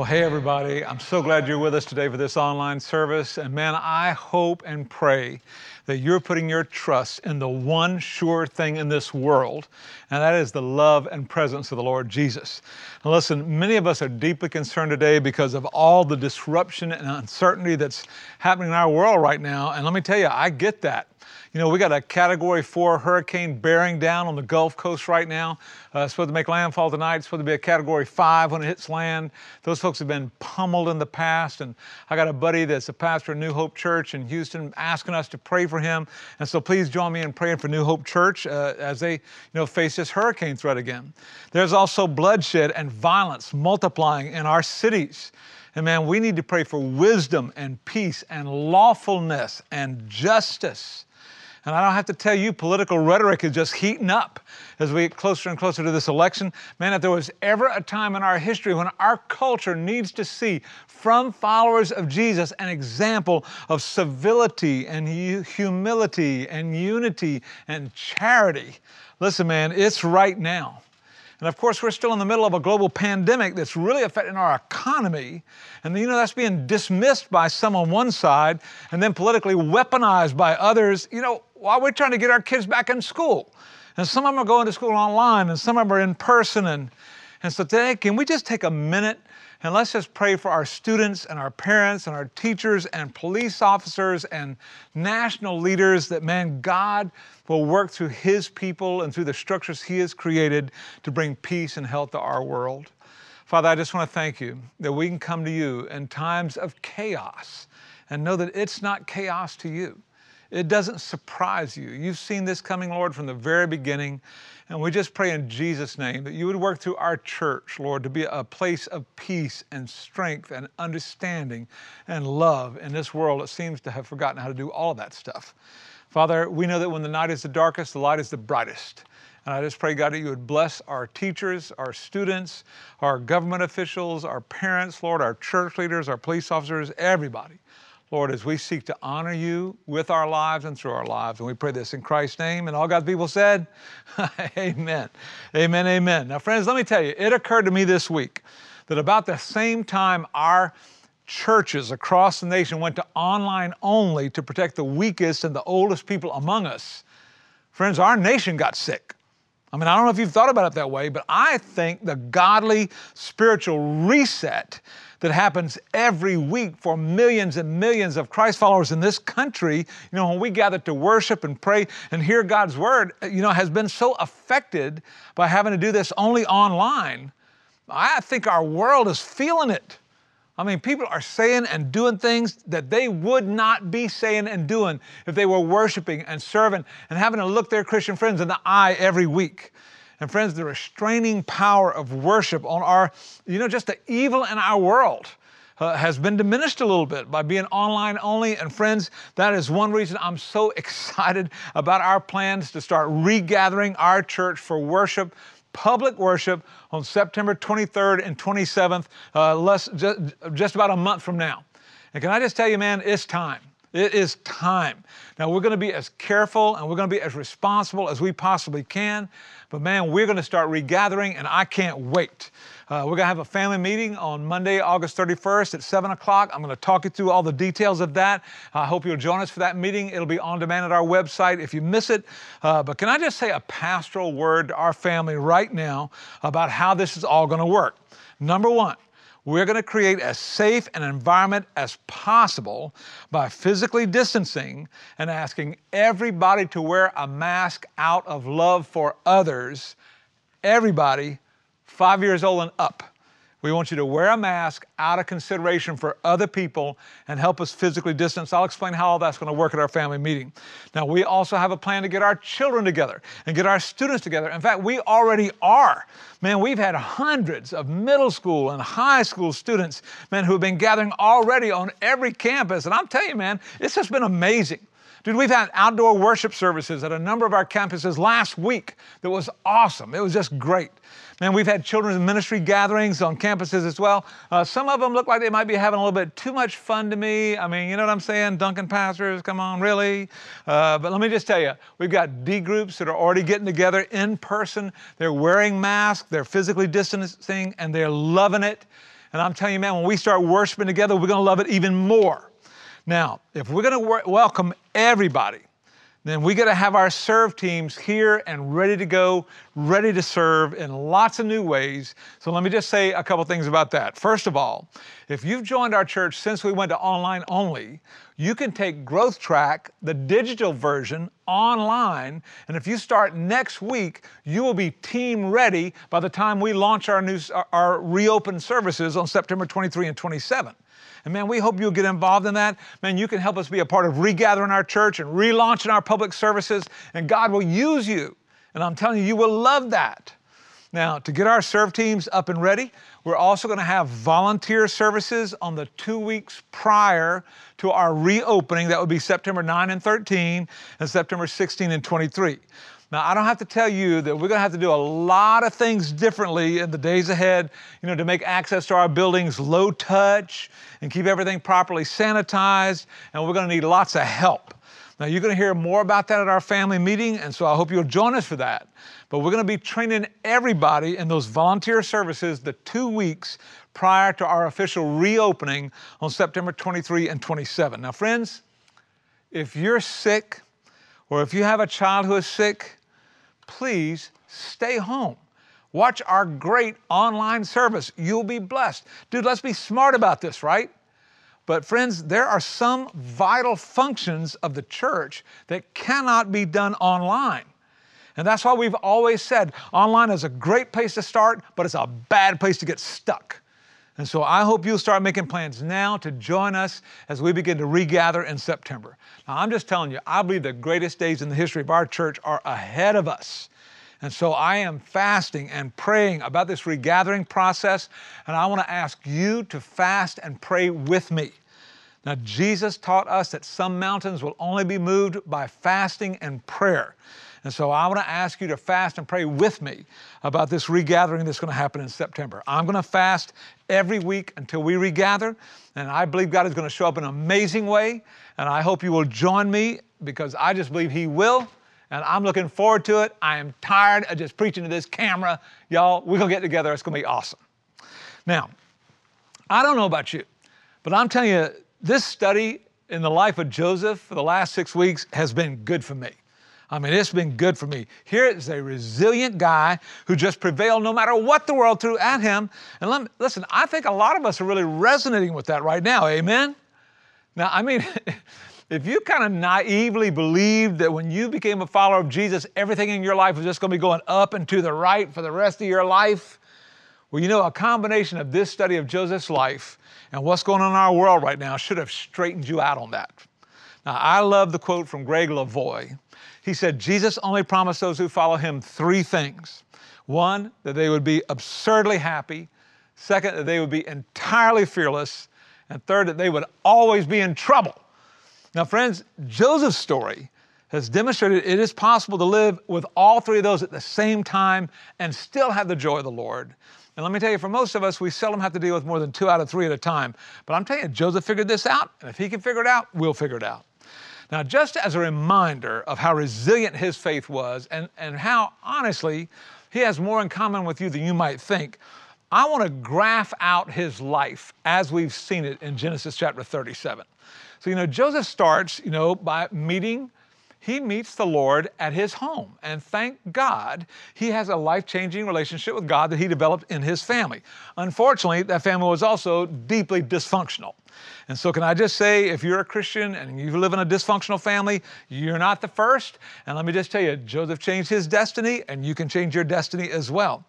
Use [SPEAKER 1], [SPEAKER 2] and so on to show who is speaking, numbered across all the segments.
[SPEAKER 1] Well, hey, everybody. I'm so glad you're with us today for this online service. And man, I hope and pray that you're putting your trust in the one sure thing in this world, and that is the love and presence of the Lord Jesus. Now, listen, many of us are deeply concerned today because of all the disruption and uncertainty that's happening in our world right now. And let me tell you, I get that. You know, we got a Category 4 hurricane bearing down on the Gulf Coast right now. Uh, supposed to make landfall tonight. It's supposed to be a Category 5 when it hits land. Those folks have been pummeled in the past. And I got a buddy that's a pastor at New Hope Church in Houston asking us to pray for him. And so please join me in praying for New Hope Church uh, as they, you know, face this hurricane threat again. There's also bloodshed and violence multiplying in our cities. And man, we need to pray for wisdom and peace and lawfulness and justice. And I don't have to tell you, political rhetoric is just heating up as we get closer and closer to this election. Man, if there was ever a time in our history when our culture needs to see from followers of Jesus an example of civility and humility and unity and charity, listen, man, it's right now. And of course, we're still in the middle of a global pandemic that's really affecting our economy. And you know, that's being dismissed by some on one side and then politically weaponized by others, you know, while we're trying to get our kids back in school. And some of them are going to school online and some of them are in person. And, and so today, can we just take a minute and let's just pray for our students and our parents and our teachers and police officers and national leaders that, man, God will work through His people and through the structures He has created to bring peace and health to our world. Father, I just want to thank you that we can come to you in times of chaos and know that it's not chaos to you. It doesn't surprise you. You've seen this coming, Lord, from the very beginning. And we just pray in Jesus' name that you would work through our church, Lord, to be a place of peace and strength and understanding and love in this world that seems to have forgotten how to do all of that stuff. Father, we know that when the night is the darkest, the light is the brightest. And I just pray, God, that you would bless our teachers, our students, our government officials, our parents, Lord, our church leaders, our police officers, everybody. Lord, as we seek to honor you with our lives and through our lives. And we pray this in Christ's name. And all God's people said, Amen. Amen. Amen. Now, friends, let me tell you, it occurred to me this week that about the same time our churches across the nation went to online only to protect the weakest and the oldest people among us, friends, our nation got sick. I mean, I don't know if you've thought about it that way, but I think the godly spiritual reset that happens every week for millions and millions of Christ followers in this country, you know, when we gather to worship and pray and hear God's word, you know, has been so affected by having to do this only online. I think our world is feeling it. I mean, people are saying and doing things that they would not be saying and doing if they were worshiping and serving and having to look their Christian friends in the eye every week. And friends, the restraining power of worship on our, you know, just the evil in our world. Uh, has been diminished a little bit by being online only. And friends, that is one reason I'm so excited about our plans to start regathering our church for worship, public worship on September 23rd and 27th, uh, less, just, just about a month from now. And can I just tell you, man, it's time. It is time. Now, we're going to be as careful and we're going to be as responsible as we possibly can. But man, we're going to start regathering, and I can't wait. Uh, we're going to have a family meeting on Monday, August 31st at 7 o'clock. I'm going to talk you through all the details of that. I hope you'll join us for that meeting. It'll be on demand at our website if you miss it. Uh, but can I just say a pastoral word to our family right now about how this is all going to work? Number one, we're going to create as safe an environment as possible by physically distancing and asking everybody to wear a mask out of love for others. Everybody, five years old and up. We want you to wear a mask out of consideration for other people and help us physically distance. I'll explain how all that's going to work at our family meeting. Now, we also have a plan to get our children together and get our students together. In fact, we already are. Man, we've had hundreds of middle school and high school students, man, who have been gathering already on every campus. And I'm telling you, man, it's just been amazing. Dude, we've had outdoor worship services at a number of our campuses last week that was awesome. It was just great. Man, we've had children's ministry gatherings on campuses as well. Uh, some of them look like they might be having a little bit too much fun to me. I mean, you know what I'm saying? Duncan pastors, come on, really? Uh, but let me just tell you, we've got D groups that are already getting together in person. They're wearing masks, they're physically distancing, and they're loving it. And I'm telling you, man, when we start worshiping together, we're going to love it even more. Now, if we're going to welcome everybody, then we got to have our serve teams here and ready to go, ready to serve in lots of new ways. So let me just say a couple things about that. First of all, if you've joined our church since we went to online only, you can take Growth Track, the digital version, online. And if you start next week, you will be team ready by the time we launch our new our reopened services on September 23 and 27. And man, we hope you'll get involved in that. Man, you can help us be a part of regathering our church and relaunching our public services, and God will use you. And I'm telling you, you will love that. Now, to get our serve teams up and ready, we're also going to have volunteer services on the two weeks prior to our reopening. That would be September 9 and 13 and September 16 and 23. Now, I don't have to tell you that we're going to have to do a lot of things differently in the days ahead, you know, to make access to our buildings low touch and keep everything properly sanitized, and we're going to need lots of help. Now, you're going to hear more about that at our family meeting, and so I hope you'll join us for that. But we're going to be training everybody in those volunteer services the two weeks prior to our official reopening on September 23 and 27. Now, friends, if you're sick or if you have a child who is sick, please stay home. Watch our great online service. You'll be blessed. Dude, let's be smart about this, right? But, friends, there are some vital functions of the church that cannot be done online. And that's why we've always said online is a great place to start, but it's a bad place to get stuck. And so I hope you'll start making plans now to join us as we begin to regather in September. Now, I'm just telling you, I believe the greatest days in the history of our church are ahead of us. And so I am fasting and praying about this regathering process, and I want to ask you to fast and pray with me. Now, Jesus taught us that some mountains will only be moved by fasting and prayer. And so I want to ask you to fast and pray with me about this regathering that's going to happen in September. I'm going to fast every week until we regather, and I believe God is going to show up in an amazing way. And I hope you will join me because I just believe He will. And I'm looking forward to it. I am tired of just preaching to this camera. Y'all, we're going to get together. It's going to be awesome. Now, I don't know about you, but I'm telling you, this study in the life of Joseph for the last six weeks has been good for me. I mean, it's been good for me. Here is a resilient guy who just prevailed no matter what the world threw at him. And me, listen, I think a lot of us are really resonating with that right now. Amen? Now, I mean, if you kind of naively believed that when you became a follower of Jesus, everything in your life was just going to be going up and to the right for the rest of your life, well, you know, a combination of this study of Joseph's life and what's going on in our world right now should have straightened you out on that. Now, I love the quote from Greg Lavoie. He said, Jesus only promised those who follow him three things. One, that they would be absurdly happy. Second, that they would be entirely fearless. And third, that they would always be in trouble. Now, friends, Joseph's story has demonstrated it is possible to live with all three of those at the same time and still have the joy of the Lord. And let me tell you, for most of us, we seldom have to deal with more than two out of three at a time. But I'm telling you, Joseph figured this out. And if he can figure it out, we'll figure it out. Now, just as a reminder of how resilient his faith was and, and how, honestly, he has more in common with you than you might think, I want to graph out his life as we've seen it in Genesis chapter 37. So, you know, Joseph starts, you know, by meeting he meets the Lord at his home. And thank God he has a life changing relationship with God that he developed in his family. Unfortunately, that family was also deeply dysfunctional. And so, can I just say, if you're a Christian and you live in a dysfunctional family, you're not the first. And let me just tell you, Joseph changed his destiny, and you can change your destiny as well.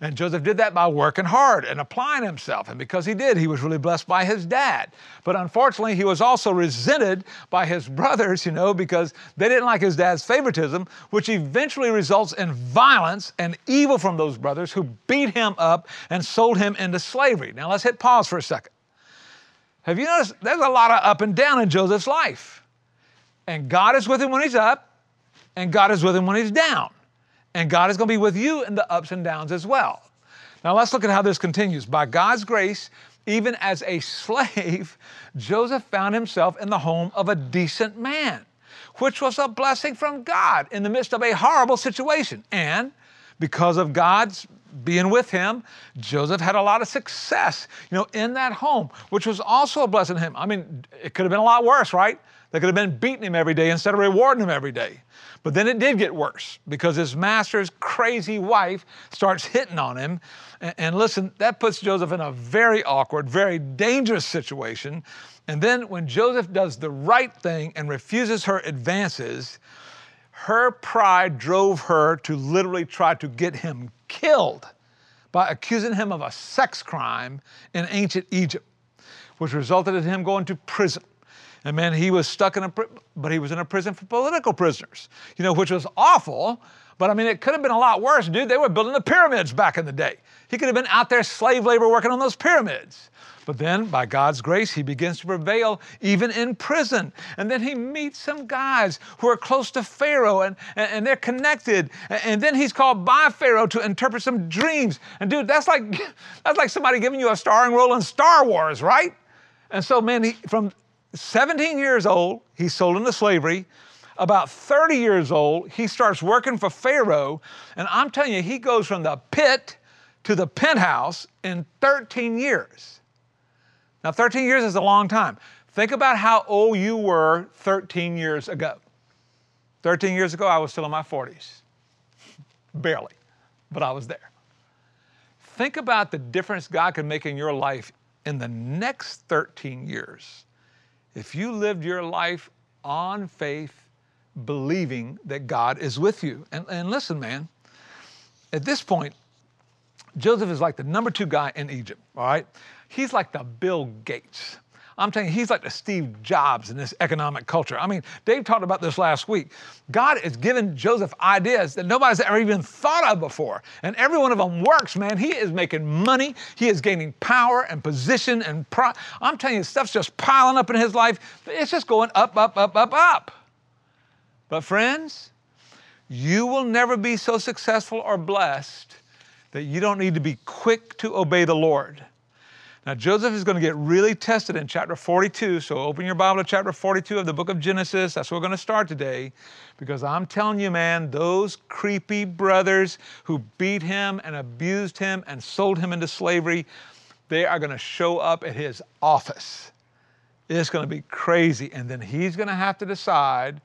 [SPEAKER 1] And Joseph did that by working hard and applying himself. And because he did, he was really blessed by his dad. But unfortunately, he was also resented by his brothers, you know, because they didn't like his dad's favoritism, which eventually results in violence and evil from those brothers who beat him up and sold him into slavery. Now, let's hit pause for a second. Have you noticed there's a lot of up and down in Joseph's life? And God is with him when he's up, and God is with him when he's down. And God is going to be with you in the ups and downs as well. Now let's look at how this continues. By God's grace, even as a slave, Joseph found himself in the home of a decent man, which was a blessing from God in the midst of a horrible situation. And because of God's being with him, Joseph had a lot of success, you know, in that home, which was also a blessing to him. I mean, it could have been a lot worse, right? They could have been beating him every day instead of rewarding him every day. But then it did get worse because his master's crazy wife starts hitting on him. And, and listen, that puts Joseph in a very awkward, very dangerous situation. And then when Joseph does the right thing and refuses her advances, her pride drove her to literally try to get him killed by accusing him of a sex crime in ancient Egypt, which resulted in him going to prison. And man, he was stuck in a, but he was in a prison for political prisoners, you know, which was awful. But I mean, it could have been a lot worse, dude. They were building the pyramids back in the day. He could have been out there slave labor working on those pyramids. But then, by God's grace, he begins to prevail even in prison. And then he meets some guys who are close to Pharaoh and, and, they're connected. And then he's called by Pharaoh to interpret some dreams. And dude, that's like, that's like somebody giving you a starring role in Star Wars, right? And so, man, he, from 17 years old, he's sold into slavery. About 30 years old, he starts working for Pharaoh. And I'm telling you, he goes from the pit to the penthouse in 13 years. Now, 13 years is a long time. Think about how old you were 13 years ago. 13 years ago, I was still in my 40s. Barely, but I was there. Think about the difference God can make in your life in the next 13 years if you lived your life on faith, believing that God is with you. And, and listen, man, at this point, Joseph is like the number two guy in Egypt, all right? He's like the Bill Gates. I'm telling you, he's like the Steve Jobs in this economic culture. I mean, Dave talked about this last week. God is giving Joseph ideas that nobody's ever even thought of before. And every one of them works, man. He is making money, he is gaining power and position and pro- I'm telling you, stuff's just piling up in his life. It's just going up, up, up, up, up. But friends, you will never be so successful or blessed that you don't need to be quick to obey the Lord. Now, Joseph is going to get really tested in chapter 42. So open your Bible to chapter 42 of the book of Genesis. That's where we're going to start today. Because I'm telling you, man, those creepy brothers who beat him and abused him and sold him into slavery, they are going to show up at his office. It's going to be crazy. And then he's going to have to decide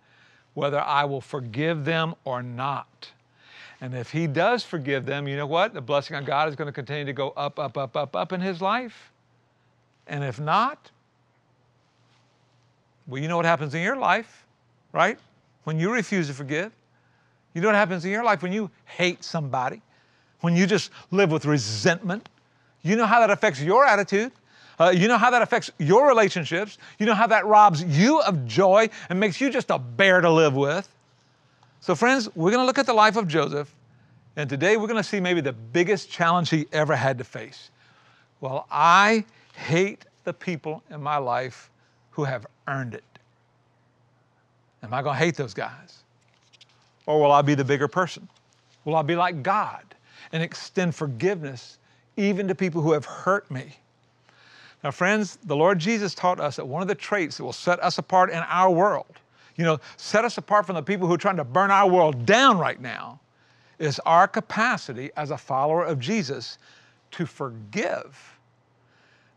[SPEAKER 1] whether I will forgive them or not. And if he does forgive them, you know what? The blessing of God is going to continue to go up, up, up, up, up in his life. And if not, well, you know what happens in your life, right? When you refuse to forgive. You know what happens in your life when you hate somebody, when you just live with resentment. You know how that affects your attitude. Uh, you know how that affects your relationships. You know how that robs you of joy and makes you just a bear to live with. So, friends, we're going to look at the life of Joseph, and today we're going to see maybe the biggest challenge he ever had to face. Well, I hate the people in my life who have earned it. Am I going to hate those guys? Or will I be the bigger person? Will I be like God and extend forgiveness even to people who have hurt me? Now, friends, the Lord Jesus taught us that one of the traits that will set us apart in our world you know, set us apart from the people who are trying to burn our world down right now is our capacity as a follower of Jesus to forgive.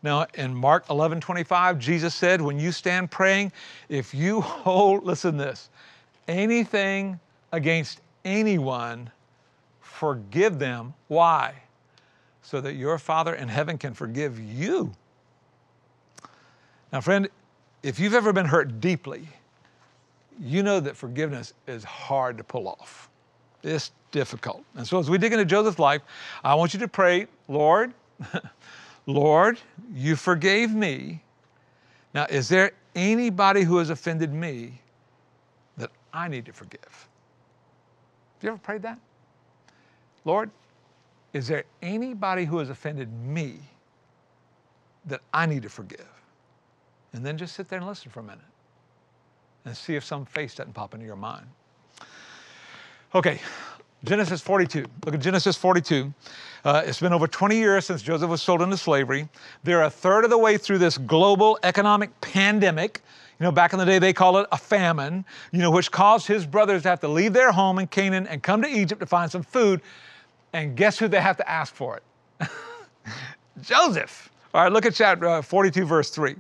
[SPEAKER 1] Now, in Mark 11 25, Jesus said, When you stand praying, if you hold, listen this, anything against anyone, forgive them. Why? So that your Father in heaven can forgive you. Now, friend, if you've ever been hurt deeply, you know that forgiveness is hard to pull off. It's difficult. And so as we dig into Joseph's life, I want you to pray, Lord, Lord, you forgave me. Now, is there anybody who has offended me that I need to forgive? Have you ever prayed that? Lord, is there anybody who has offended me that I need to forgive? And then just sit there and listen for a minute and see if some face doesn't pop into your mind. Okay, Genesis 42. Look at Genesis 42. Uh, it's been over 20 years since Joseph was sold into slavery. They're a third of the way through this global economic pandemic. You know, back in the day, they call it a famine, you know, which caused his brothers to have to leave their home in Canaan and come to Egypt to find some food. And guess who they have to ask for it? Joseph. All right, look at chapter uh, 42, verse 3.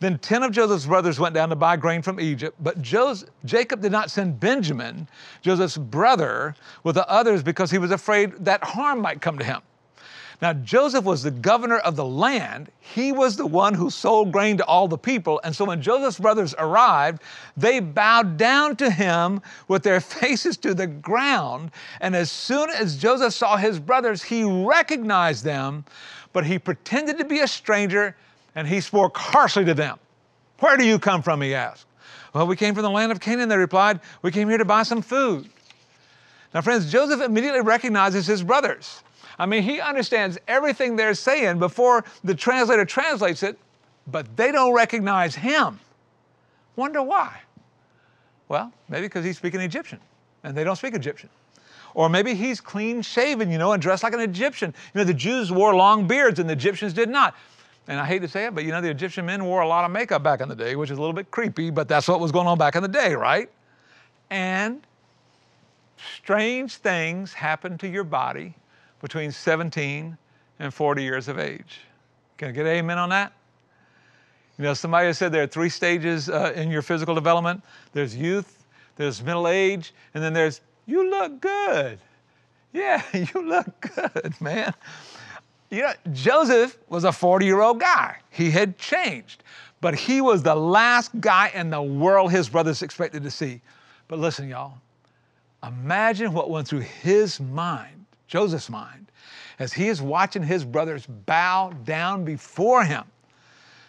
[SPEAKER 1] Then 10 of Joseph's brothers went down to buy grain from Egypt, but Joseph, Jacob did not send Benjamin, Joseph's brother, with the others because he was afraid that harm might come to him. Now, Joseph was the governor of the land. He was the one who sold grain to all the people. And so when Joseph's brothers arrived, they bowed down to him with their faces to the ground. And as soon as Joseph saw his brothers, he recognized them, but he pretended to be a stranger and he spoke harshly to them. Where do you come from? He asked. Well, we came from the land of Canaan, they replied. We came here to buy some food. Now, friends, Joseph immediately recognizes his brothers. I mean, he understands everything they're saying before the translator translates it, but they don't recognize him. Wonder why? Well, maybe because he's speaking Egyptian and they don't speak Egyptian. Or maybe he's clean shaven, you know, and dressed like an Egyptian. You know, the Jews wore long beards and the Egyptians did not. And I hate to say it, but you know, the Egyptian men wore a lot of makeup back in the day, which is a little bit creepy, but that's what was going on back in the day, right? And strange things happen to your body between 17 and 40 years of age. Can I get amen on that? You know, somebody said there are three stages uh, in your physical development there's youth, there's middle age, and then there's you look good. Yeah, you look good, man. You know, Joseph was a 40 year old guy. He had changed, but he was the last guy in the world his brothers expected to see. But listen, y'all, imagine what went through his mind, Joseph's mind, as he is watching his brothers bow down before him.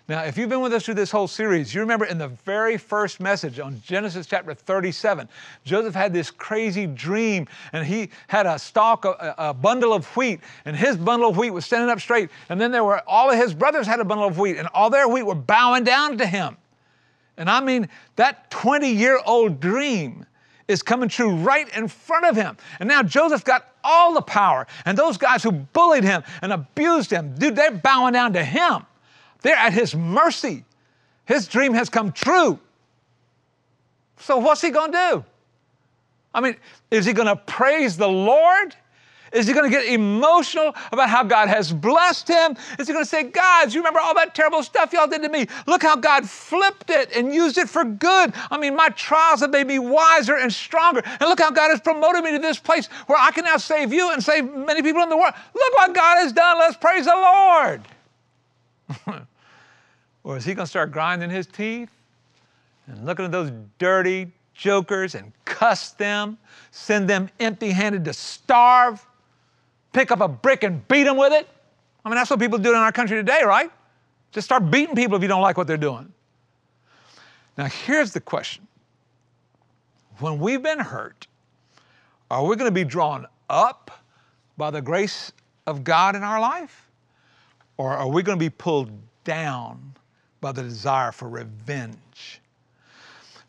[SPEAKER 1] Now, if you've been with us through this whole series, you remember in the very first message on Genesis chapter 37, Joseph had this crazy dream and he had a stalk, a, a, bundle of wheat, and his bundle of wheat was standing up straight. And then there were all of his brothers had a bundle of wheat, and all their wheat were bowing down to him. And I mean, that 20 year old dream is coming true right in front of him. And now Joseph got all the power, and those guys who bullied him and abused him, dude, they're bowing down to him. They're at His mercy. His dream has come true. So, what's He going to do? I mean, is He going to praise the Lord? Is he going to get emotional about how God has blessed him? Is he going to say, Guys, you remember all that terrible stuff y'all did to me? Look how God flipped it and used it for good. I mean, my trials have made me wiser and stronger. And look how God has promoted me to this place where I can now save you and save many people in the world. Look what God has done. Let's praise the Lord. or is he going to start grinding his teeth and looking at those dirty jokers and cuss them, send them empty handed to starve, pick up a brick and beat them with it? I mean, that's what people do in our country today, right? Just start beating people if you don't like what they're doing. Now, here's the question When we've been hurt, are we going to be drawn up by the grace of God in our life? Or are we going to be pulled down by the desire for revenge?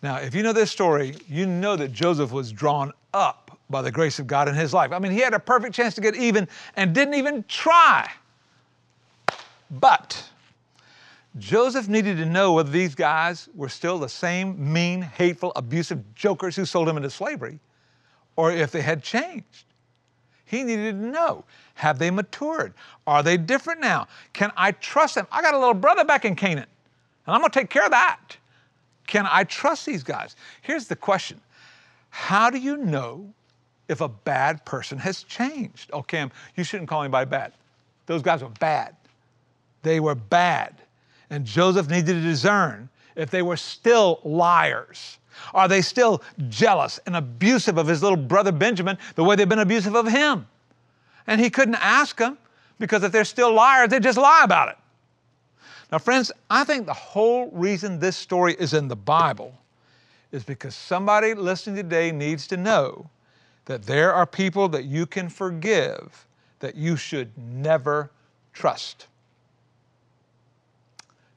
[SPEAKER 1] Now, if you know this story, you know that Joseph was drawn up by the grace of God in his life. I mean, he had a perfect chance to get even and didn't even try. But Joseph needed to know whether these guys were still the same mean, hateful, abusive jokers who sold him into slavery or if they had changed. He needed to know have they matured? Are they different now? Can I trust them? I got a little brother back in Canaan, and I'm going to take care of that. Can I trust these guys? Here's the question How do you know if a bad person has changed? Oh, Cam, you shouldn't call anybody bad. Those guys were bad. They were bad. And Joseph needed to discern if they were still liars. Are they still jealous and abusive of his little brother Benjamin the way they've been abusive of him? And he couldn't ask them because if they're still liars, they just lie about it. Now, friends, I think the whole reason this story is in the Bible is because somebody listening today needs to know that there are people that you can forgive that you should never trust.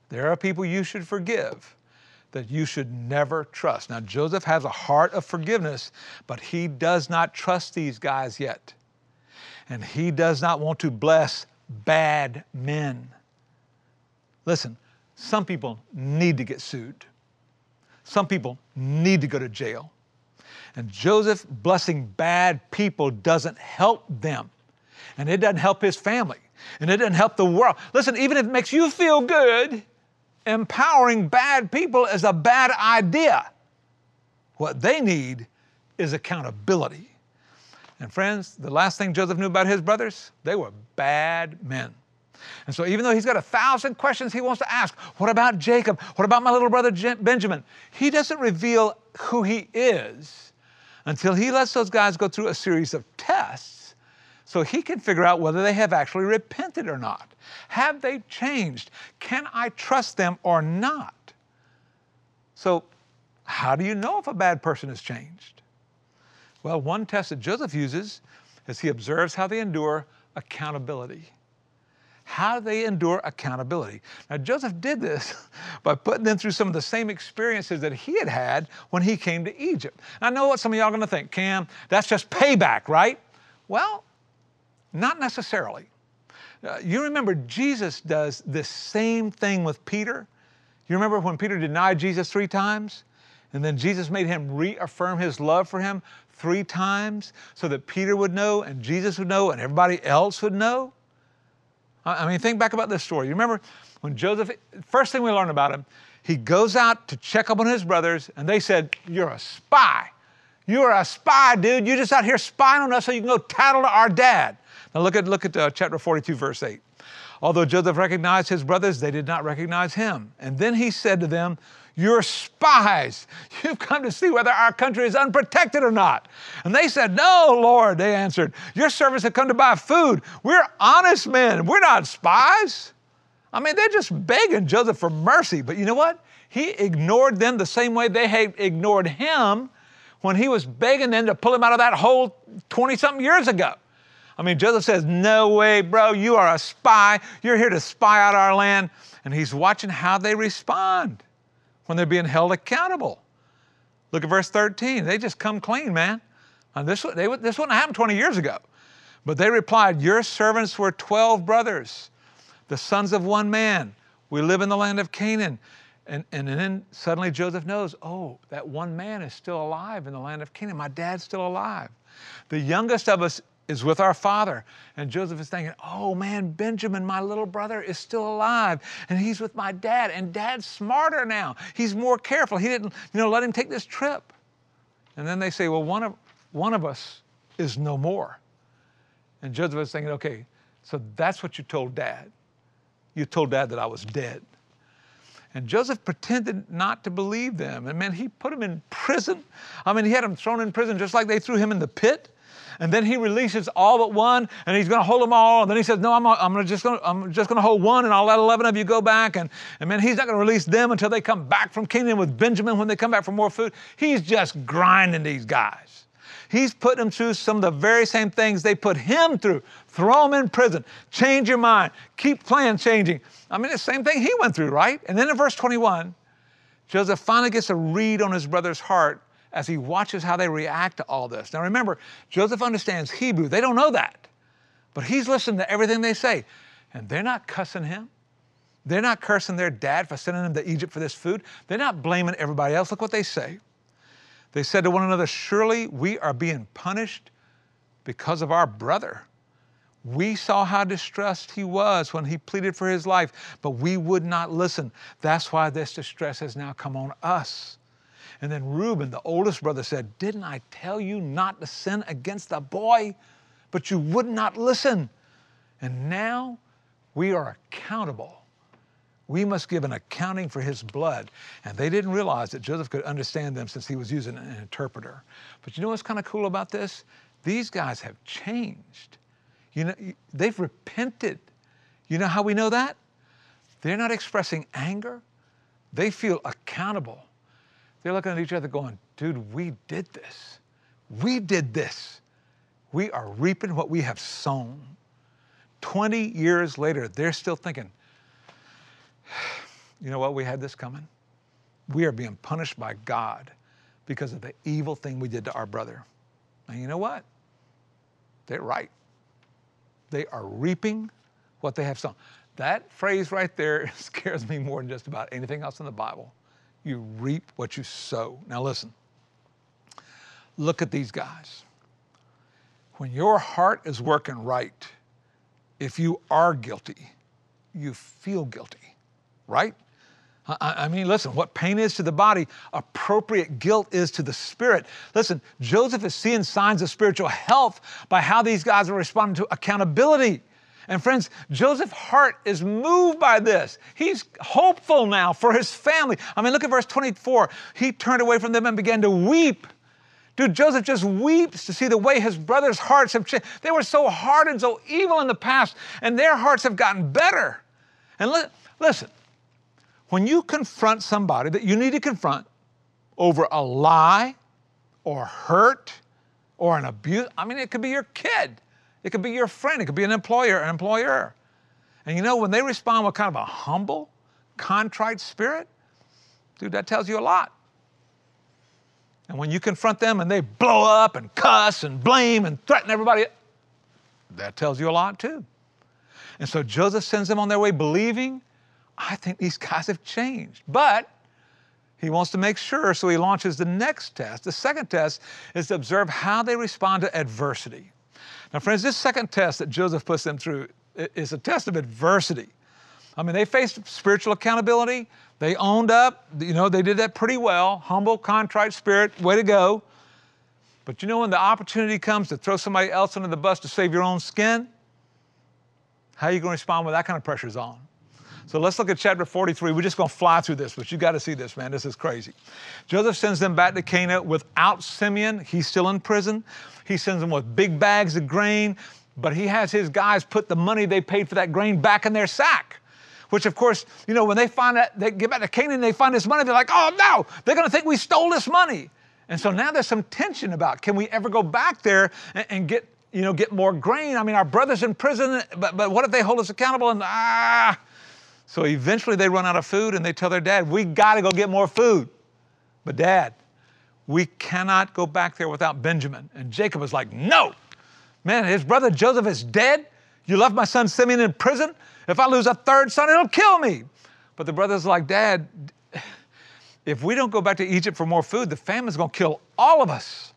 [SPEAKER 1] There are people you should forgive that you should never trust. Now, Joseph has a heart of forgiveness, but he does not trust these guys yet and he does not want to bless bad men. Listen, some people need to get sued. Some people need to go to jail. And Joseph blessing bad people doesn't help them. and it doesn't help his family, and it doesn't help the world. Listen, even if it makes you feel good, empowering bad people is a bad idea. What they need is accountability. And friends, the last thing Joseph knew about his brothers, they were bad men. And so, even though he's got a thousand questions he wants to ask, what about Jacob? What about my little brother Benjamin? He doesn't reveal who he is until he lets those guys go through a series of tests so he can figure out whether they have actually repented or not. Have they changed? Can I trust them or not? So, how do you know if a bad person has changed? Well, one test that Joseph uses is he observes how they endure accountability. How do they endure accountability? Now, Joseph did this by putting them through some of the same experiences that he had had when he came to Egypt. I know what some of y'all are going to think, Cam, that's just payback, right? Well, not necessarily. Uh, you remember Jesus does this same thing with Peter. You remember when Peter denied Jesus three times? And then Jesus made him reaffirm his love for him three times so that Peter would know and Jesus would know and everybody else would know? I mean, think back about this story. You remember when Joseph, first thing we learn about him, he goes out to check up on his brothers and they said, You're a spy. You're a spy, dude. You're just out here spying on us so you can go tattle to our dad. Now look at, look at uh, chapter 42, verse 8. Although Joseph recognized his brothers, they did not recognize him. And then he said to them, You're spies. You've come to see whether our country is unprotected or not. And they said, No, Lord, they answered. Your servants have come to buy food. We're honest men. We're not spies. I mean, they're just begging Joseph for mercy. But you know what? He ignored them the same way they had ignored him when he was begging them to pull him out of that hole 20 something years ago. I mean, Joseph says, No way, bro, you are a spy. You're here to spy out our land. And he's watching how they respond when they're being held accountable. Look at verse 13. They just come clean, man. And this, they, this wouldn't happen 20 years ago. But they replied, Your servants were 12 brothers, the sons of one man. We live in the land of Canaan. And, and then suddenly Joseph knows, oh, that one man is still alive in the land of Canaan. My dad's still alive. The youngest of us is with our father. And Joseph is thinking, oh man, Benjamin, my little brother, is still alive. And he's with my dad. And dad's smarter now. He's more careful. He didn't, you know, let him take this trip. And then they say, well, one of, one of us is no more. And Joseph is thinking, okay, so that's what you told dad. You told dad that I was dead. And Joseph pretended not to believe them. And man, he put him in prison. I mean, he had him thrown in prison just like they threw him in the pit and then he releases all but one, and he's going to hold them all. And then he says, "No, I'm, I'm just going to hold one, and I'll let eleven of you go back." And and man, he's not going to release them until they come back from Canaan with Benjamin. When they come back for more food, he's just grinding these guys. He's putting them through some of the very same things they put him through. Throw him in prison. Change your mind. Keep playing changing. I mean, the same thing he went through, right? And then in verse 21, Joseph finally gets a read on his brother's heart as he watches how they react to all this. Now remember, Joseph understands Hebrew. They don't know that. But he's listening to everything they say. And they're not cussing him. They're not cursing their dad for sending them to Egypt for this food. They're not blaming everybody else. Look what they say. They said to one another, Surely we are being punished because of our brother. We saw how distressed he was when he pleaded for his life, but we would not listen. That's why this distress has now come on us. And then Reuben, the oldest brother, said, Didn't I tell you not to sin against the boy? But you would not listen. And now we are accountable. We must give an accounting for his blood. And they didn't realize that Joseph could understand them since he was using an interpreter. But you know what's kind of cool about this? These guys have changed. You know, they've repented. You know how we know that? They're not expressing anger. They feel accountable. They're looking at each other going, dude, we did this. We did this. We are reaping what we have sown. 20 years later, they're still thinking, you know what? We had this coming. We are being punished by God because of the evil thing we did to our brother. And you know what? They're right. They are reaping what they have sown. That phrase right there scares me more than just about anything else in the Bible you reap what you sow. Now, listen, look at these guys. when your heart is working right, if you are guilty, you feel guilty, right? I, mean, listen, what pain is to the body, appropriate guilt is to the spirit. Listen, Joseph is seeing signs of spiritual health by how these guys are responding to accountability. And friends, Joseph's heart is moved by this. He's hopeful now for his family. I mean, look at verse 24. He turned away from them and began to weep. Dude, Joseph just weeps to see the way his brothers' hearts have changed. They were so hard and so evil in the past, and their hearts have gotten better. And li- listen, when you confront somebody that you need to confront over a lie or hurt or an abuse, I mean, it could be your kid, it could be your friend, it could be an employer, an employer. And you know, when they respond with kind of a humble, contrite spirit, dude, that tells you a lot. And when you confront them and they blow up and cuss and blame and threaten everybody, that tells you a lot too. And so Joseph sends them on their way believing, I think these guys have changed. But he wants to make sure, so he launches the next test. The second test is to observe how they respond to adversity. Now, friends, this second test that Joseph puts them through is a test of adversity. I mean, they faced spiritual accountability. They owned up. You know, they did that pretty well. Humble, contrite spirit, way to go. But you know, when the opportunity comes to throw somebody else under the bus to save your own skin, how are you going to respond when that kind of pressure's on? So let's look at chapter 43. We're just going to fly through this, but you got to see this, man. This is crazy. Joseph sends them back to Canaan without Simeon. He's still in prison. He sends them with big bags of grain, but he has his guys put the money they paid for that grain back in their sack which of course, you know, when they find that, they get back to Canaan, and they find this money, they're like, oh no, they're going to think we stole this money. And so now there's some tension about can we ever go back there and, and get, you know, get more grain? I mean, our brother's in prison, but, but what if they hold us accountable? And ah, so eventually they run out of food and they tell their dad, we got to go get more food. But dad, we cannot go back there without Benjamin. And Jacob was like, no, man, his brother Joseph is dead. You left my son Simeon in prison. If I lose a third son, it'll kill me. But the brother's like, Dad, if we don't go back to Egypt for more food, the famine's to kill all of us.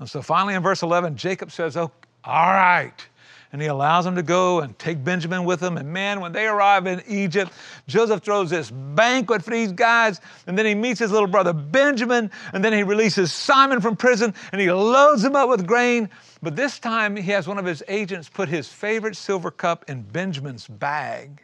[SPEAKER 1] And so finally in verse 11, Jacob says, Oh, all right. And he allows them to go and take Benjamin with them. And man, when they arrive in Egypt, Joseph throws this banquet for these guys. And then he meets his little brother Benjamin. And then he releases Simeon from prison and he loads him up with grain. But this time he has one of his agents put his favorite silver cup in Benjamin's bag.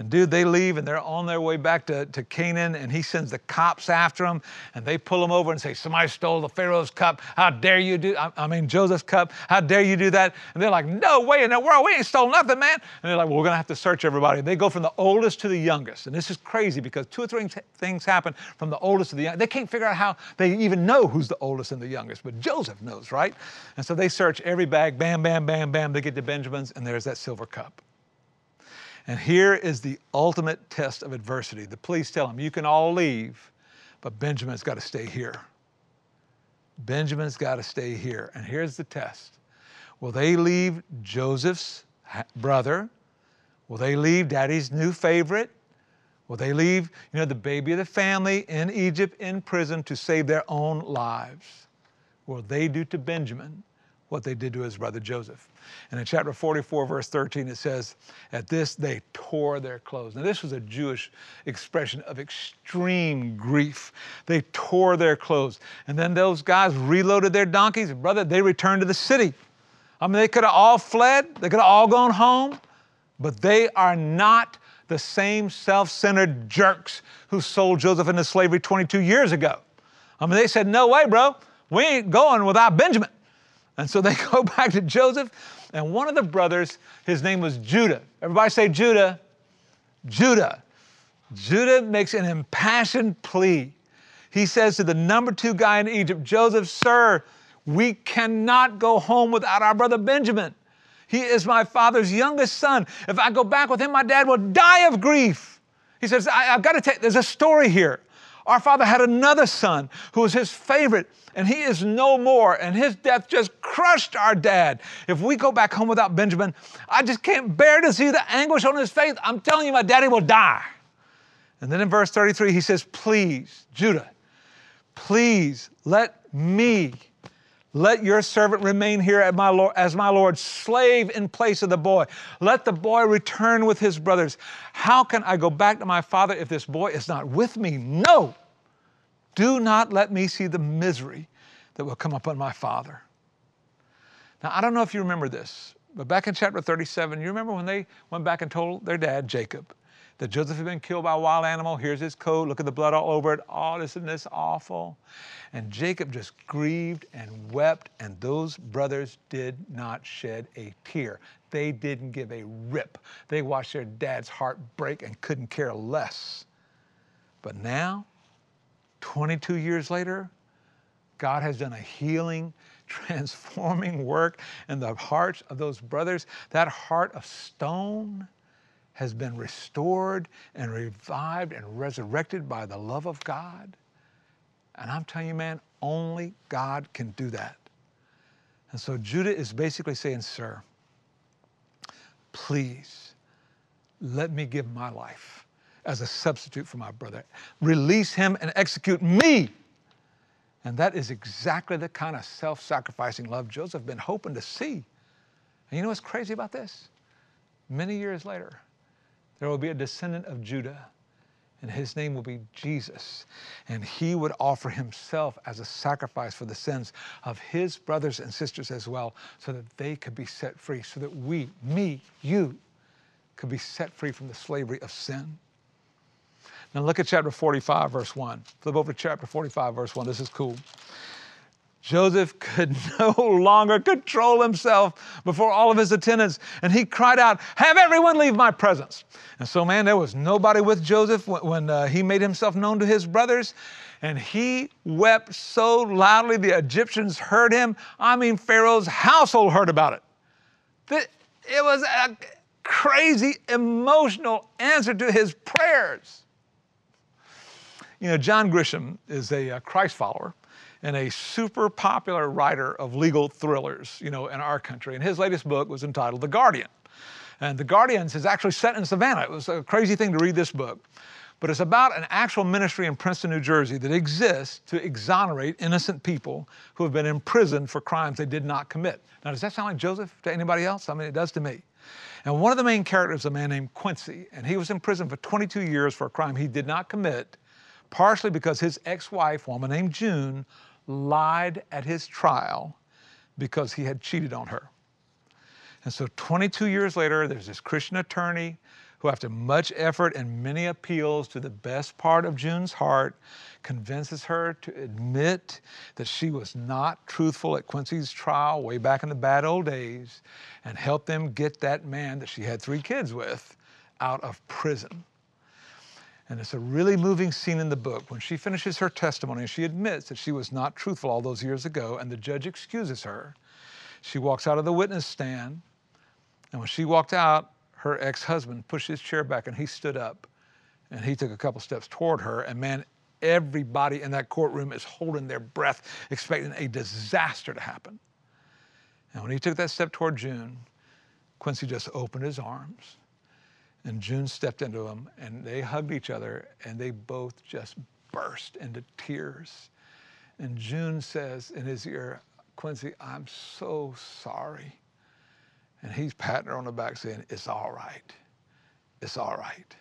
[SPEAKER 1] And dude, they leave and they're on their way back to, to Canaan, and he sends the cops after them, and they pull them over and say, Somebody stole the Pharaoh's cup. How dare you do I, I mean Joseph's cup? How dare you do that? And they're like, No way in the world, we ain't stole nothing, man. And they're like, Well, we're gonna have to search everybody. And They go from the oldest to the youngest. And this is crazy because two or three things happen from the oldest to the youngest. They can't figure out how they even know who's the oldest and the youngest, but Joseph knows, right? And so they search every bag, bam, bam, bam, bam. They get to Benjamin's, and there's that silver cup. And here is the ultimate test of adversity. The police tell him, You can all leave, but Benjamin's got to stay here. Benjamin's got to stay here. And here's the test Will they leave Joseph's brother? Will they leave daddy's new favorite? Will they leave, you know, the baby of the family in Egypt in prison to save their own lives? Will they do to Benjamin what they did to his brother Joseph? And in chapter 44, verse 13, it says, At this they tore their clothes. Now, this was a Jewish expression of extreme grief. They tore their clothes. And then those guys reloaded their donkeys. and Brother, they returned to the city. I mean, they could have all fled, they could have all gone home, but they are not the same self centered jerks who sold Joseph into slavery 22 years ago. I mean, they said, No way, bro. We ain't going without Benjamin. And so they go back to Joseph, and one of the brothers, his name was Judah. Everybody say Judah. Judah. Judah makes an impassioned plea. He says to the number two guy in Egypt, Joseph, sir, we cannot go home without our brother Benjamin. He is my father's youngest son. If I go back with him, my dad will die of grief. He says, I, have got to take, there's a story here. Our father had another son who was his favorite, and he is no more, and his death just crushed our dad. If we go back home without Benjamin, I just can't bear to see the anguish on his face. I'm telling you, my daddy will die. And then in verse 33, he says, Please, Judah, please let me Let your servant remain here as my, Lord, as my Lord's slave in place of the boy. Let the boy return with his brothers. How can I go back to my father if this boy is not with me? No. Do not let me see the misery that will come upon my father. Now, I don't know if you remember this, but back in chapter 37, you remember when they went back and told their dad, Jacob, that Joseph had been killed by a wild animal. Here's his coat. Look at the blood all over it. Oh, and this awful. And Jacob just grieved and wept, and those brothers did not shed a tear. They didn't give a rip. They watched their dad's heart break and couldn't care less. But now, 22 years later, God has done a healing, transforming work in the hearts of those brothers. That heart of stone has been restored and revived and resurrected by the love of God. And I'm telling you, man, only God can do that. And so Judah is basically saying, Sir, please let me give my life as a substitute for my brother. Release him and execute me. And that is exactly the kind of self sacrificing love Joseph been hoping to see. And you know what's crazy about this? Many years later, there will be a descendant of Judah, and his name will be Jesus. And he would offer himself as a sacrifice for the sins of his brothers and sisters as well, so that they could be set free, so that we, me, you, could be set free from the slavery of sin. Now look at chapter 45, verse 1. Flip over to chapter 45, verse 1. This is cool. Joseph could no longer control himself before all of his attendants, and he cried out, Have everyone leave my presence. And so, man, there was nobody with Joseph when, uh, he made himself known to his brothers, and he wept so loudly the Egyptians heard him. I mean, Pharaoh's household heard about it. It was a crazy, emotional answer to his prayers. You know, John Grisham is a, a uh, Christ follower and a super popular writer of legal thrillers, you know, in our country. And his latest book was entitled The Guardian. And The Guardians is actually set in Savannah. It was a crazy thing to read this book. But it's about an actual ministry in Princeton, New Jersey that exists to exonerate innocent people who have been imprisoned for crimes they did not commit. Now, does that sound like Joseph to anybody else? I mean, it does to me. And one of the main characters is a man named Quincy, and he was in prison for 22 years for a crime he did not commit, partially because his ex wife, a woman named June, lied at his trial because he had cheated on her. And so 22 years later, there's this Christian attorney who, after much effort and many appeals to the best part of June's heart, convinces her to admit that she was not truthful at Quincy's trial way back in the bad old days and help them get that man that she had three kids with out of prison. And it's a really moving scene in the book when she finishes her testimony and she admits that she was not truthful all those years ago, and the judge excuses her. She walks out of the witness stand, and when she walked out, her ex husband pushed his chair back and he stood up and he took a couple steps toward her. And man, everybody in that courtroom is holding their breath, expecting a disaster to happen. And when he took that step toward June, Quincy just opened his arms and June stepped into him and they hugged each other and they both just burst into tears. And June says in his ear, Quincy, I'm so sorry. And he's patting her on the back saying, It's all right. It's all right.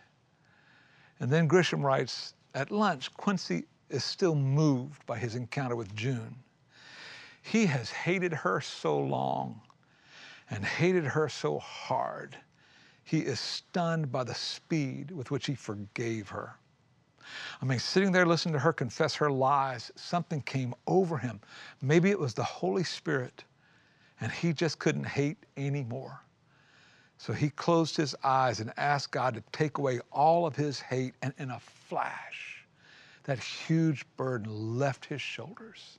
[SPEAKER 1] And then Grisham writes, At lunch, Quincy is still moved by his encounter with June. He has hated her so long and hated her so hard he is stunned by the speed with which he forgave her. I mean, sitting there listening to her confess her lies, something came over him. Maybe it was the Holy Spirit, and he just couldn't hate anymore. So he closed his eyes and asked God to take away all of his hate, and in a flash, that huge burden left his shoulders,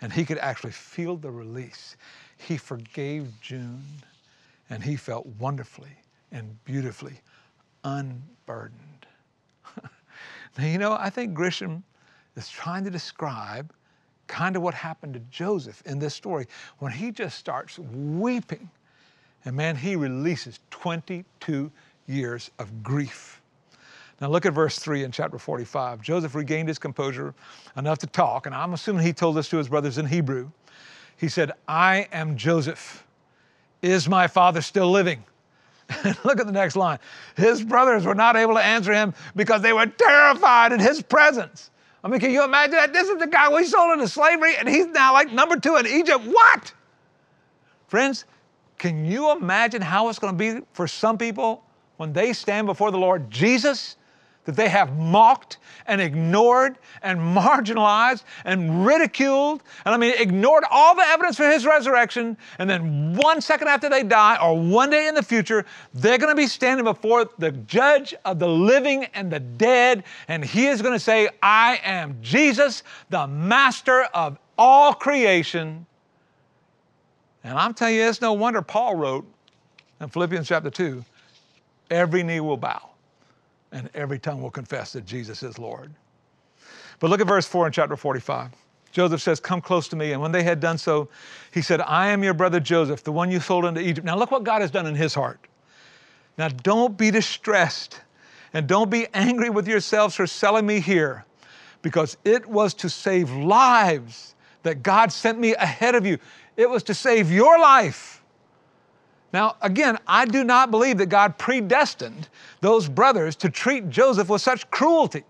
[SPEAKER 1] and he could actually feel the release. He forgave June, and he felt wonderfully and beautifully unburdened. now, you know, I think Grisham is trying to describe kind of what happened to Joseph in this story when he just starts weeping. And man, he releases 22 years of grief. Now, look at verse 3 in chapter 45. Joseph regained his composure enough to talk, and I'm assuming he told this to his brothers in Hebrew. He said, I am Joseph. Is my father still living? Look at the next line. His brothers were not able to answer him because they were terrified at his presence. I mean, can you imagine that? This is the guy we sold into slavery, and he's now like number two in Egypt. What? Friends, can you imagine how it's going to be for some people when they stand before the Lord Jesus? That they have mocked and ignored and marginalized and ridiculed, and I mean, ignored all the evidence for his resurrection, and then one second after they die, or one day in the future, they're going to be standing before the judge of the living and the dead, and he is going to say, I am Jesus, the master of all creation. And I'm telling you, it's no wonder Paul wrote in Philippians chapter 2 every knee will bow and every tongue will confess that Jesus is Lord. But look at verse 4 in chapter 45. Joseph says, Come close to me. And when they had done so, he said, I am your brother Joseph, the one you sold into Egypt. Now look what God has done in his heart. Now don't be distressed and don't be angry with yourselves for selling me here, because it was to save lives that God sent me ahead of you. It was to save your life. Now, again, I do not believe that God predestined those brothers to treat Joseph with such cruelty.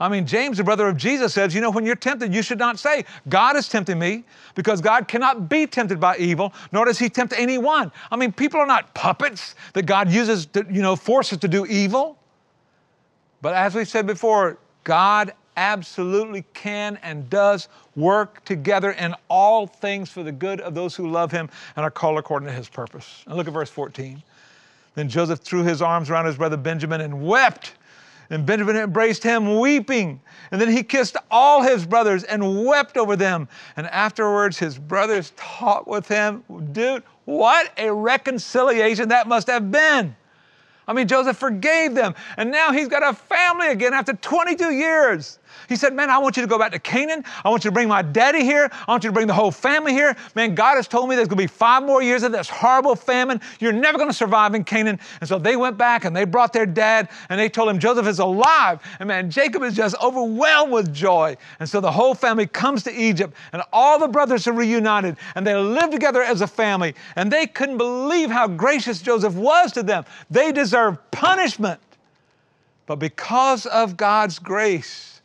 [SPEAKER 1] I mean, James, the brother of Jesus, says, You know, when you're tempted, you should not say, God is tempting me, because God cannot be tempted by evil, nor does he tempt anyone. I mean, people are not puppets that God uses to, you know, forces to do evil. But as we've said before, God absolutely can and does work together in all things for the good of those who love him and are called according to his purpose. And look at verse 14. Then Joseph threw his arms around his brother Benjamin and wept. And Benjamin embraced him, weeping. And then he kissed all his brothers and wept over them. And afterwards, his brothers talked with him. Dude, what a reconciliation that must have been. I mean, Joseph forgave them, and now he's got a family again after 22 years. He said, Man, I want you to go back to Canaan. I want you to bring my daddy here. I want you to bring the whole family here. Man, God has told me there's going to be five more years of this horrible famine. You're never going to survive in Canaan. And so they went back and they brought their dad and they told him Joseph is alive. And man, Jacob is just overwhelmed with joy. And so the whole family comes to Egypt and all the brothers are reunited and they live together as a family. And they couldn't believe how gracious Joseph was to them. They deserved punishment. But because of God's grace,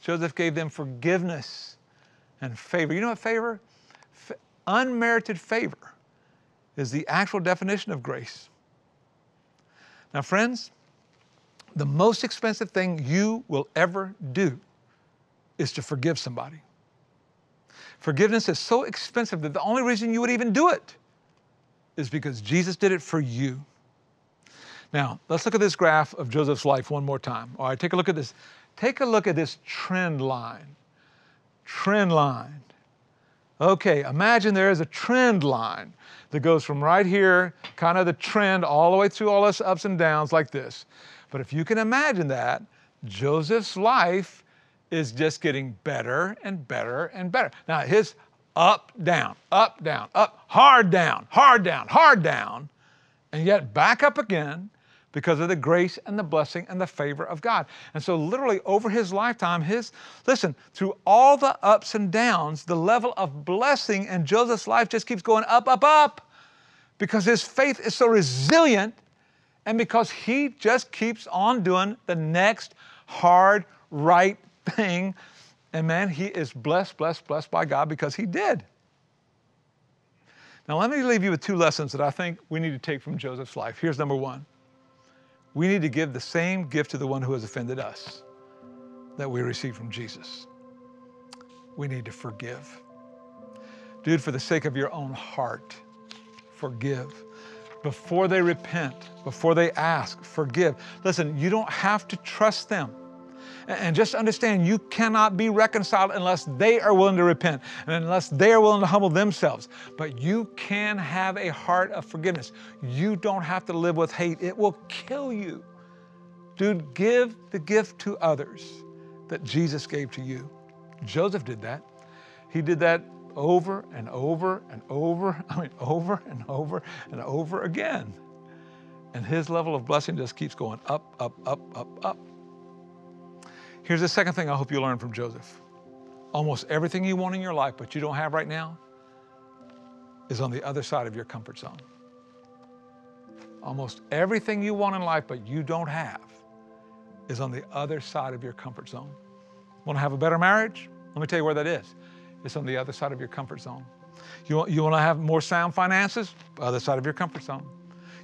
[SPEAKER 1] Joseph gave them forgiveness and favor. You know what favor? F- unmerited favor is the actual definition of grace. Now, friends, the most expensive thing you will ever do is to forgive somebody. Forgiveness is so expensive that the only reason you would even do it is because Jesus did it for you. Now, let's look at this graph of Joseph's life one more time. All right, take a look at this Take a look at this trend line. Trend line. Okay, imagine there is a trend line that goes from right here, kind of the trend, all the way through all this ups and downs like this. But if you can imagine that, Joseph's life is just getting better and better and better. Now, his up, down, up, down, up, hard down, hard down, hard down, and yet back up again because of the grace and the blessing and the favor of God. And so, literally, over his lifetime, his, listen, through all the ups and downs, the level of blessing in Joseph's life just keeps going up, up, up because his faith is so resilient and because he just keeps on doing the next hard, right thing. And man, he is blessed, blessed, blessed by God because he did. Now, let me leave you with two lessons that I think we need to take from Joseph's life. Here's number one we need to give the same gift to the one who has offended us that we received from Jesus. We need to forgive. Dude, for the sake of your own heart, forgive. Before they repent, before they ask, forgive. Listen, you don't have to trust them. And just understand you cannot be reconciled unless they are willing to repent and unless they are willing to humble themselves. But you can have a heart of forgiveness. You don't have to live with hate, it will kill you. Dude, give the gift to others that Jesus gave to you. Joseph did that. He did that over and over and over, I mean, over and over and over again. And his level of blessing just keeps going up, up, up, up, up. Here's the second thing I hope you learn from Joseph almost everything you want in your life, but you don't have right now, is on the other side of your comfort zone. Almost everything you want in life but you don't have is on the other side of your comfort zone. Want to have a better marriage? Let me tell you where that is. It's on the other side of your comfort zone. You want, you want to have more sound finances? Other side of your comfort zone.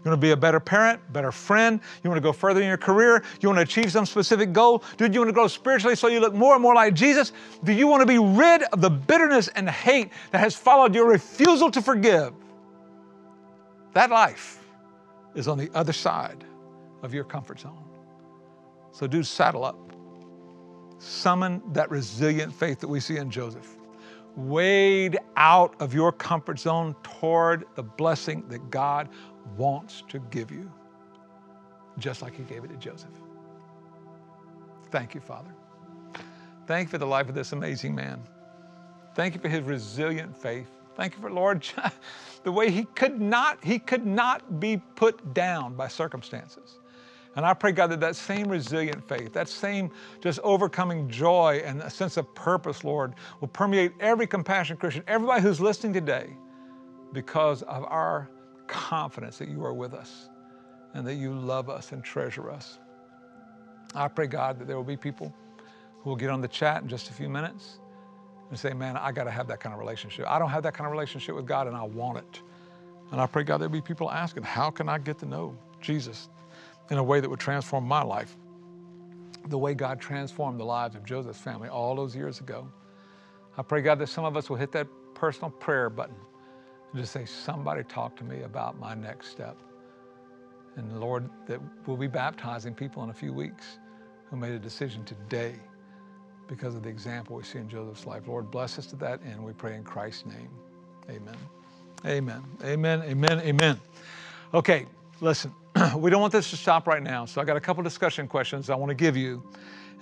[SPEAKER 1] You want to be a better parent, better friend? You want to go further in your career? You want to achieve some specific goal? Do you want to grow spiritually so you look more and more like Jesus? Do you want to be rid of the bitterness and hate that has followed your refusal to forgive? That life is on the other side of your comfort zone. So, dude, saddle up. Summon that resilient faith that we see in Joseph. Wade out of your comfort zone toward the blessing that God wants to give you, just like He gave it to Joseph. Thank you, Father. Thank you for the life of this amazing man. Thank you for his resilient faith. Thank you for Lord, the way he could not, he could not be put down by circumstances. And I pray, God, that that same resilient faith, that same just overcoming joy and a sense of purpose, Lord, will permeate every compassionate Christian, everybody who's listening today, because of our confidence that you are with us and that you love us and treasure us. I pray, God, that there will be people who will get on the chat in just a few minutes and say, Man, I got to have that kind of relationship. I don't have that kind of relationship with God and I want it. And I pray, God, there'll be people asking, How can I get to know Jesus in a way that would transform my life? The way God transformed the lives of Joseph's family all those years ago. I pray, God, that some of us will hit that personal prayer button just say, Somebody talk to me about my next step. And Lord, that we'll be baptizing people in a few weeks who made a decision today because of the example we see in Joseph's life. Lord, bless us to that end. We pray in Christ's name. Amen. Amen. Amen. Amen. Amen. Okay, listen, we don't want this to stop right now. So I got a couple discussion questions I want to give you.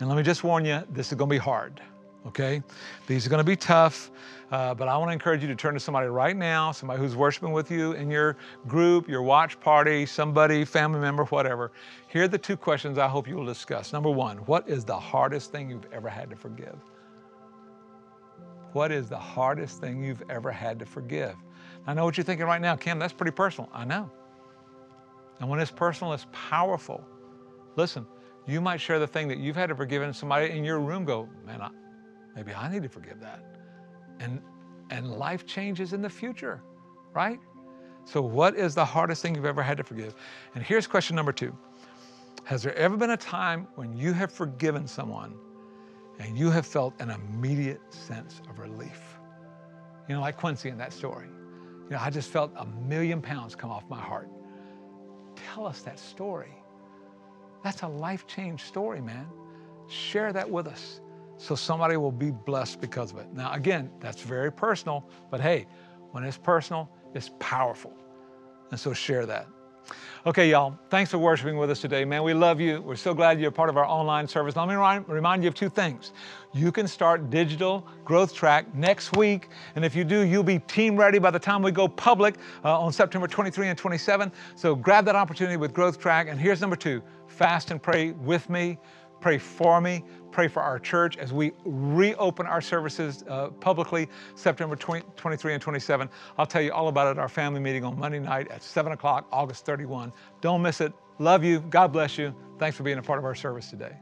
[SPEAKER 1] And let me just warn you, this is going to be hard. Okay? These are to be tough. Uh, but I want to encourage you to turn to somebody right now, somebody who's worshiping with you in your group, your watch party, somebody, family member, whatever. Here are the two questions I hope you will discuss. Number one, what is the hardest thing you've ever had to forgive? What is the hardest thing you've ever had to forgive? I know what you're thinking right now, Cam, that's pretty personal. I know. And when it's personal, it's powerful. Listen, you might share the thing that you've had to forgive, and somebody in your room go, man, I, maybe I need to forgive that and, and life changes in the future, right? So, what is the hardest thing you've ever had to forgive? And here's question number two Has there ever been a time when you have forgiven someone and you have felt an immediate sense of relief? You know, like Quincy in that story. You know, I just felt a million pounds come off my heart. Tell us that story. That's a life change story, man. Share that with us so somebody will be blessed because of it. Now, again, that's very personal, but hey, when it's personal, it's powerful. And so share that. Okay, y'all, thanks for worshiping with us today. Man, we love you. We're so glad you're part of our online service. Let me remind you of two things. You can start Digital Growth Track next week. And if you do, you'll be team ready by the time we go public uh, on September 23 and 27. So grab that opportunity with Growth Track. And here's number two fast and pray with me, pray for me, pray for our church as we reopen our services uh, publicly September 20, 23 and 27. I'll tell you all about it at our family meeting on Monday night at 7 o'clock, August 31. Don't miss it. Love you. God bless you. Thanks for being a part of our service today.